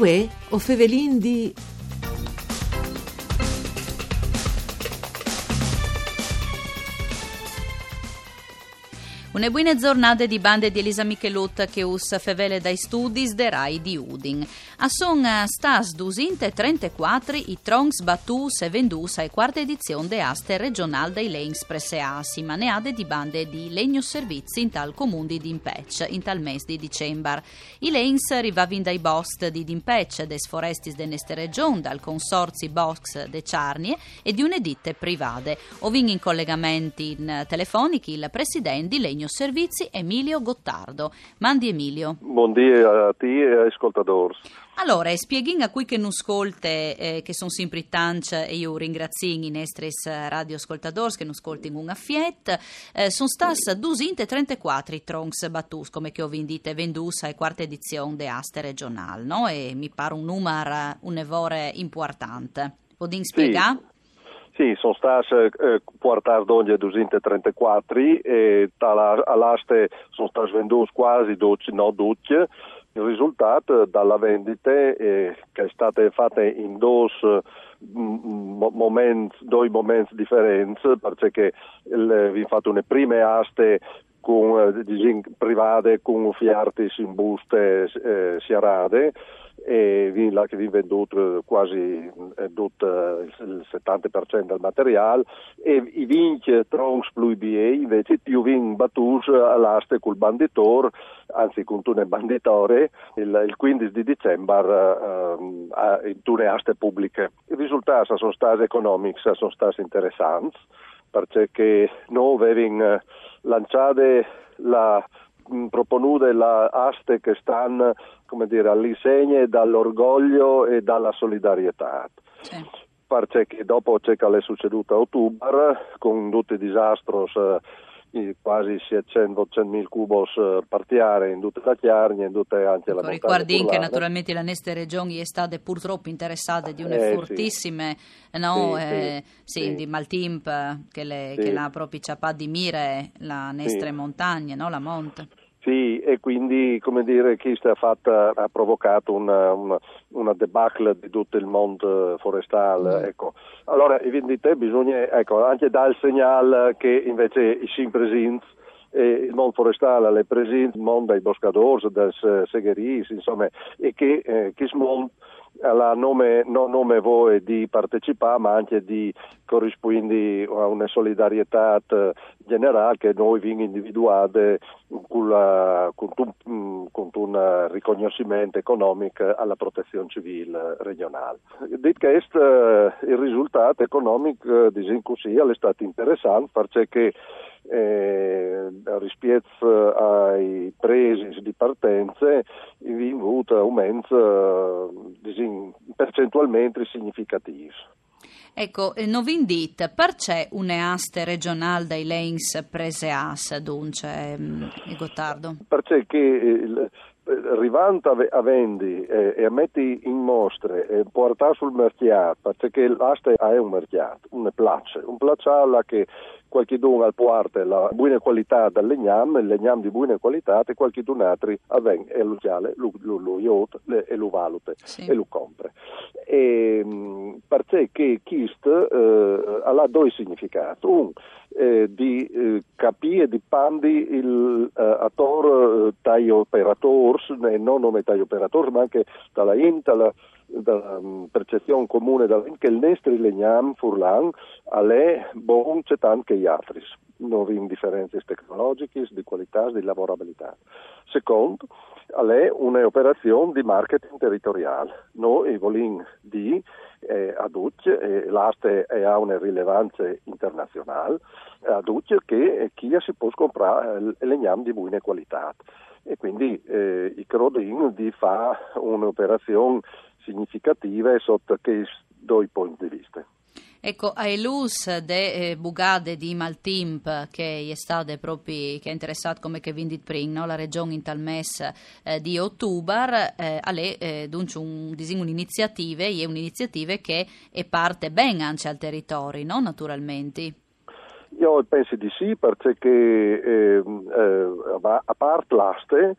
Uè, o fevelin di... Una buona giornata di bande di Elisa Michelut che us fevele dai studi de Rai di Udin. A son stas 234 i troncs battus e vendus ai quarta edizione de aste regional dei Lanes Preseasi, maneade di bande di legno servizi in tal comune di Impec, in tal mese di dicembre. I Lanes rivavin dai bost di Dimpec, des forestis de neste region, dal consorzi Box de Ciarnie e di un'editte private. Ovin in collegamenti in telefonici il presidente di Legno Servizi Emilio Gottardo. Mandi Emilio. Buongiorno a te e ai ascoltatori. Allora, spieghin a cui che non ascolte, eh, che sono sempre tanti e io ringrazio i nostri radioascoltatori che non ascoltano una fiet, eh, sono stati 234 i troncs battus, come che ho vendite vendusa e quarta edizione de Aste regionale, no? E mi pare un numero, un evore importante. Podin spiegare? Sì. Sì, sono stati eh, portati ogni 234 e all'aste sono stati venduti quasi 12, no 12. Il risultato dalla vendita eh, che è stata fatta in due momenti, due momenti differenti perché vi fatto una prima aste con eh, private con fiartis in buste eh, siarade e vi, là che vi venduto quasi eh, tutto il 70% del materiale e i vinci troncs plus BA invece più vin battus all'aste col banditor anzi con un banditore il, il 15 di dicembre eh, in tune aste pubbliche. I risultati sono stati economici sono stati interessanti perché noi abbiamo lanciato la proponute la aste che stanno come dire, all'insegna dall'orgoglio e dalla solidarietà. Sì. Perché dopo c'è che è succeduto a ottobre con tutti i disastri quasi 700 mila cubos eh, partiare in tutte le chiarne, in tutte anche la Ricordi che naturalmente le nostre regioni è state purtroppo interessate di una eh, fortissime sì. no, sì, eh, sì, di Maltimp che, le, che l'ha proprio ciapà di mire la nostre montagne, no, la monte. Sì, e quindi come dire, chi sta fatta ha provocato una, una, una, debacle di tutto il mondo forestale. Mm. Ecco. Allora, evidentemente bisogna ecco, anche dare il segnale che invece i simpresins e il mondo forestale è presente, il mondo dei boscadores, dei segheris, insomma, e che eh, chi smonta alla nome, non nome voi di partecipare ma anche di corrispondere a una solidarietà generale che noi viene individuata con, la, con, un, con, un, riconoscimento economico alla protezione civile regionale. Dit che il risultato economico di così è stato interessante perché eh, rispetto ai presi di partenze vi avuto aumenti eh, percentualmente significativi. Ecco, eh, non vi indite, perché un'aste regionale dai lanes prese as, dunque, mm, Gottardo? Perché il, rivanta a vendi e, e metti in mostre e portare sul mercato perché l'aste è un mercato, un place, un place che qualche d'un al parte la buona qualità del legname, il legname di buona qualità e qualche d'un altro avven e lo chiale, lo, lo, lo iot, e lo valute sì. e lo compra. E, perché KIST eh, ha due significati. Un, eh, di eh, capire di pandi il eh, attor eh, operators, e non nome tai operators, ma anche dalla INT, dalla, dalla um, percezione comune dalla che il nostro legnam furlan è buon c'è tanto che gli altri, non vi differenze tecnologiche, di qualità, di lavorabilità. Secondo, è un'operazione di marketing territoriale. Noi vogliamo di eh, aduce, eh, l'aste ha una rilevanza internazionale, aduce che chi si può comprare eh, legname di buona qualità e quindi eh, i Crodin di fa un'operazione significativa sotto che due punti di vista. Ecco, ai lus de eh, bugade di Maltimp che è stato proprio che è interessato come che vindit prin, no? la regione in tal mese eh, di ottobre, eh, alle eh, dunque un un'iniziativa e un'iniziativa che è parte ben anche al territorio, no? naturalmente. Io penso di sì perché eh, eh, a parte l'aste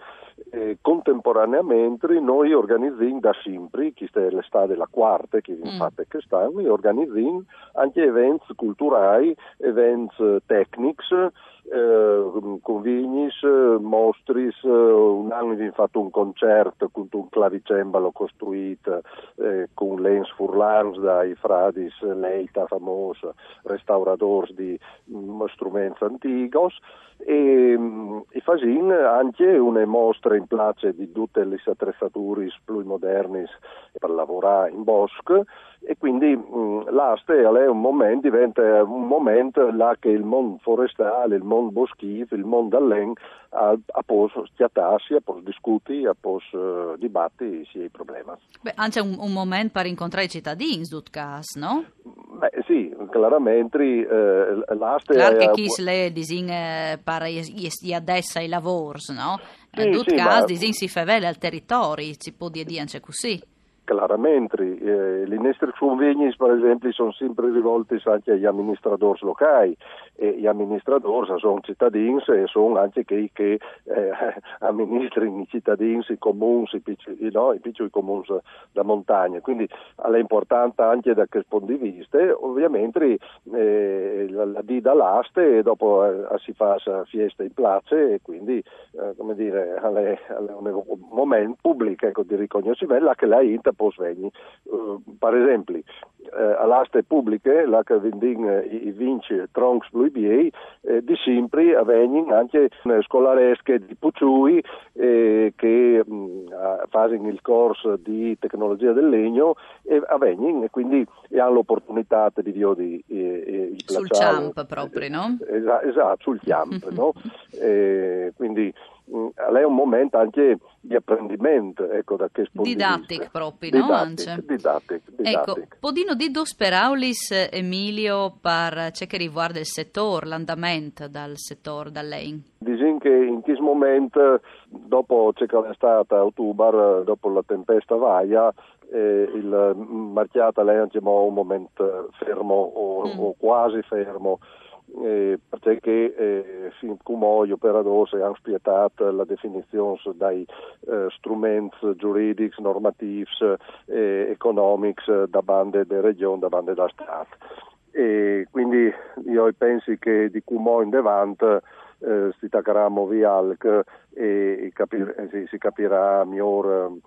eh, contemporaneamente noi organizziamo da sempre, questa è l'estate la quarta che vi mm. fate quest'anno, organizziamo anche eventi culturali, eventi tecnici, eh, convegnis, mostris, un anno abbiamo fatto un concerto con un clavicembalo costruito eh, con lens furlans dai fradis Leita, famoso restauradors di um, strumenti antigos. E, e fasin anche una mostra in place di tutte le attrezzature più moderne per lavorare in bosco. E quindi mh, l'aste è un momento, diventa un momento là che il mondo forestale, il mondo boschivo, il mondo allen a, a posso schiattarsi, a posso discutere, a posso uh, dibattere sia i problemi. Beh, anche un, un momento per incontrare i cittadini, in caso, no? Beh, sì, chiaramente eh, l'aste... Claro che chi le disin per gli adesso ai lavori, no? Sì, in tutto sì, caso, ma... disin si fa al territorio, si può dire anche così chiaramente. Eh, le nostre convegni, per esempio, sono sempre rivolte anche agli amministratori locali e gli amministratori sono cittadini e sono anche quelli che eh, amministrano i cittadini, i comuni, i piccoli, no, i piccoli comuni da montagna. Quindi è importante anche da questo punto di vista. Ovviamente eh, la, la D dall'aste e dopo eh, si fa la fiesta in place e quindi eh, come dire, è, un momento pubblico ecco, di riconoscimento che la può svegli. Uh, per esempio, eh, all'aste pubbliche, la che vendin eh, i vince Tronks Blue BA, eh, di sempre avvengono anche scolaresche di Puciui eh, che mh, mm, fanno il corso di tecnologia del legno e avvengono e quindi hanno l'opportunità di di eh, sul CIAMP proprio, no? Esatto, esatto sul CIAMP, no? quindi Mm, lei è un momento anche di apprendimento, ecco, da che Didattic proprio, no? Didattic, didattic, Ecco, podino di dos peraulis, Emilio, per ciò che riguarda il settore, l'andamento dal settore, da lei? Dicono che in questo momento, dopo c'è stata ottobre, dopo la tempesta Vaia, eh, il mercato è un momento fermo o, mm. o quasi fermo eh, perché eh, fin gli operatori hanno spietato la definizione dai eh, strumenti giuridici, normativi, eh, economici da bande delle regioni, da bande da Stato. E quindi io penso che di come in davanti eh, si taccheremo via e capir- si, si, capirà meglio eh,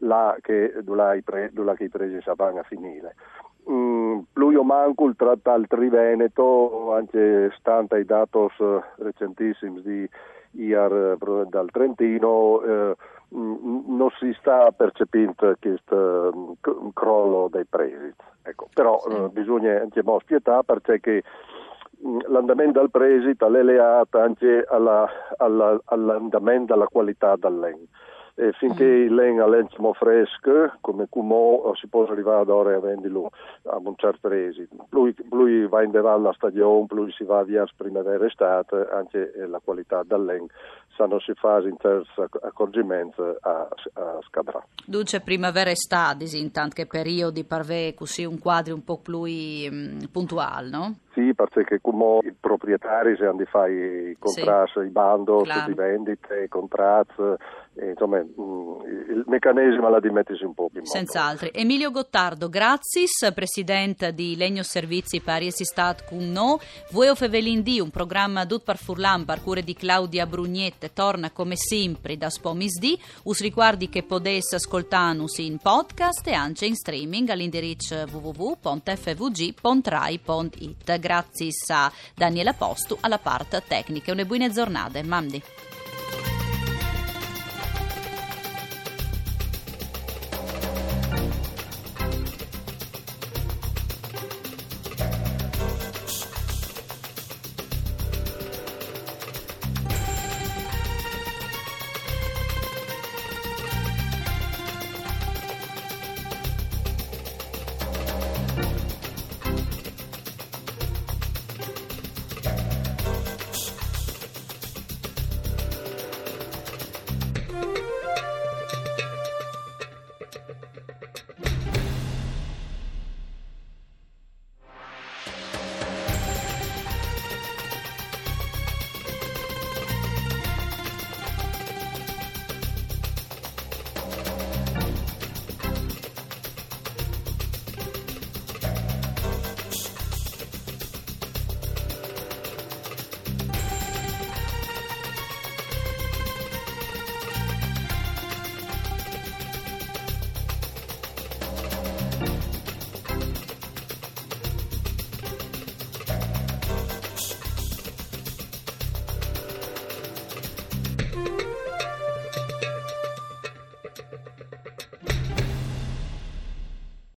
là che, dove i presi saranno a finire mm, pluio manco il trattal Triveneto, anche stante i datos eh, recentissimi di IAR eh, dal Trentino, eh, mm, non si sta percependo questo mm, crollo dei prezzi. Ecco, però sì. eh, bisogna anche spietà perché mm, l'andamento del presito è legato anche alla, alla, all'andamento della qualità dell'ente e finché mm. il len l'enzo fresco, come Cumò, si può arrivare ad ore a venderlo a un certo esito. Lui, lui va in devallo a stagione, lui si va via primavera e estate, anche la qualità del len sanno si fa in terzo accorgimento a, a scadrà. Dunque primavera e estate, intanto che periodi parve così un quadro un po' più um, puntuale, no? Sì, perché come i proprietari si hanno di fare i contratti, sì. i bando di vendite, i contratti, insomma mm, il meccanismo è di un po' più in moto. Senz'altro. Emilio Gottardo, grazie, presidente di Legno Servizi Pari Stat con no. Voi Fevelin di un programma Dut par Furlan per cure di Claudia Brugnette torna come sempre da Spomis D. Us ricordi che potesse ascoltanus in podcast e anche in streaming all'indirizzo www.fvg.rai.it grazie a Daniela Postu alla parte tecnica. Una buona giornata, Mandi.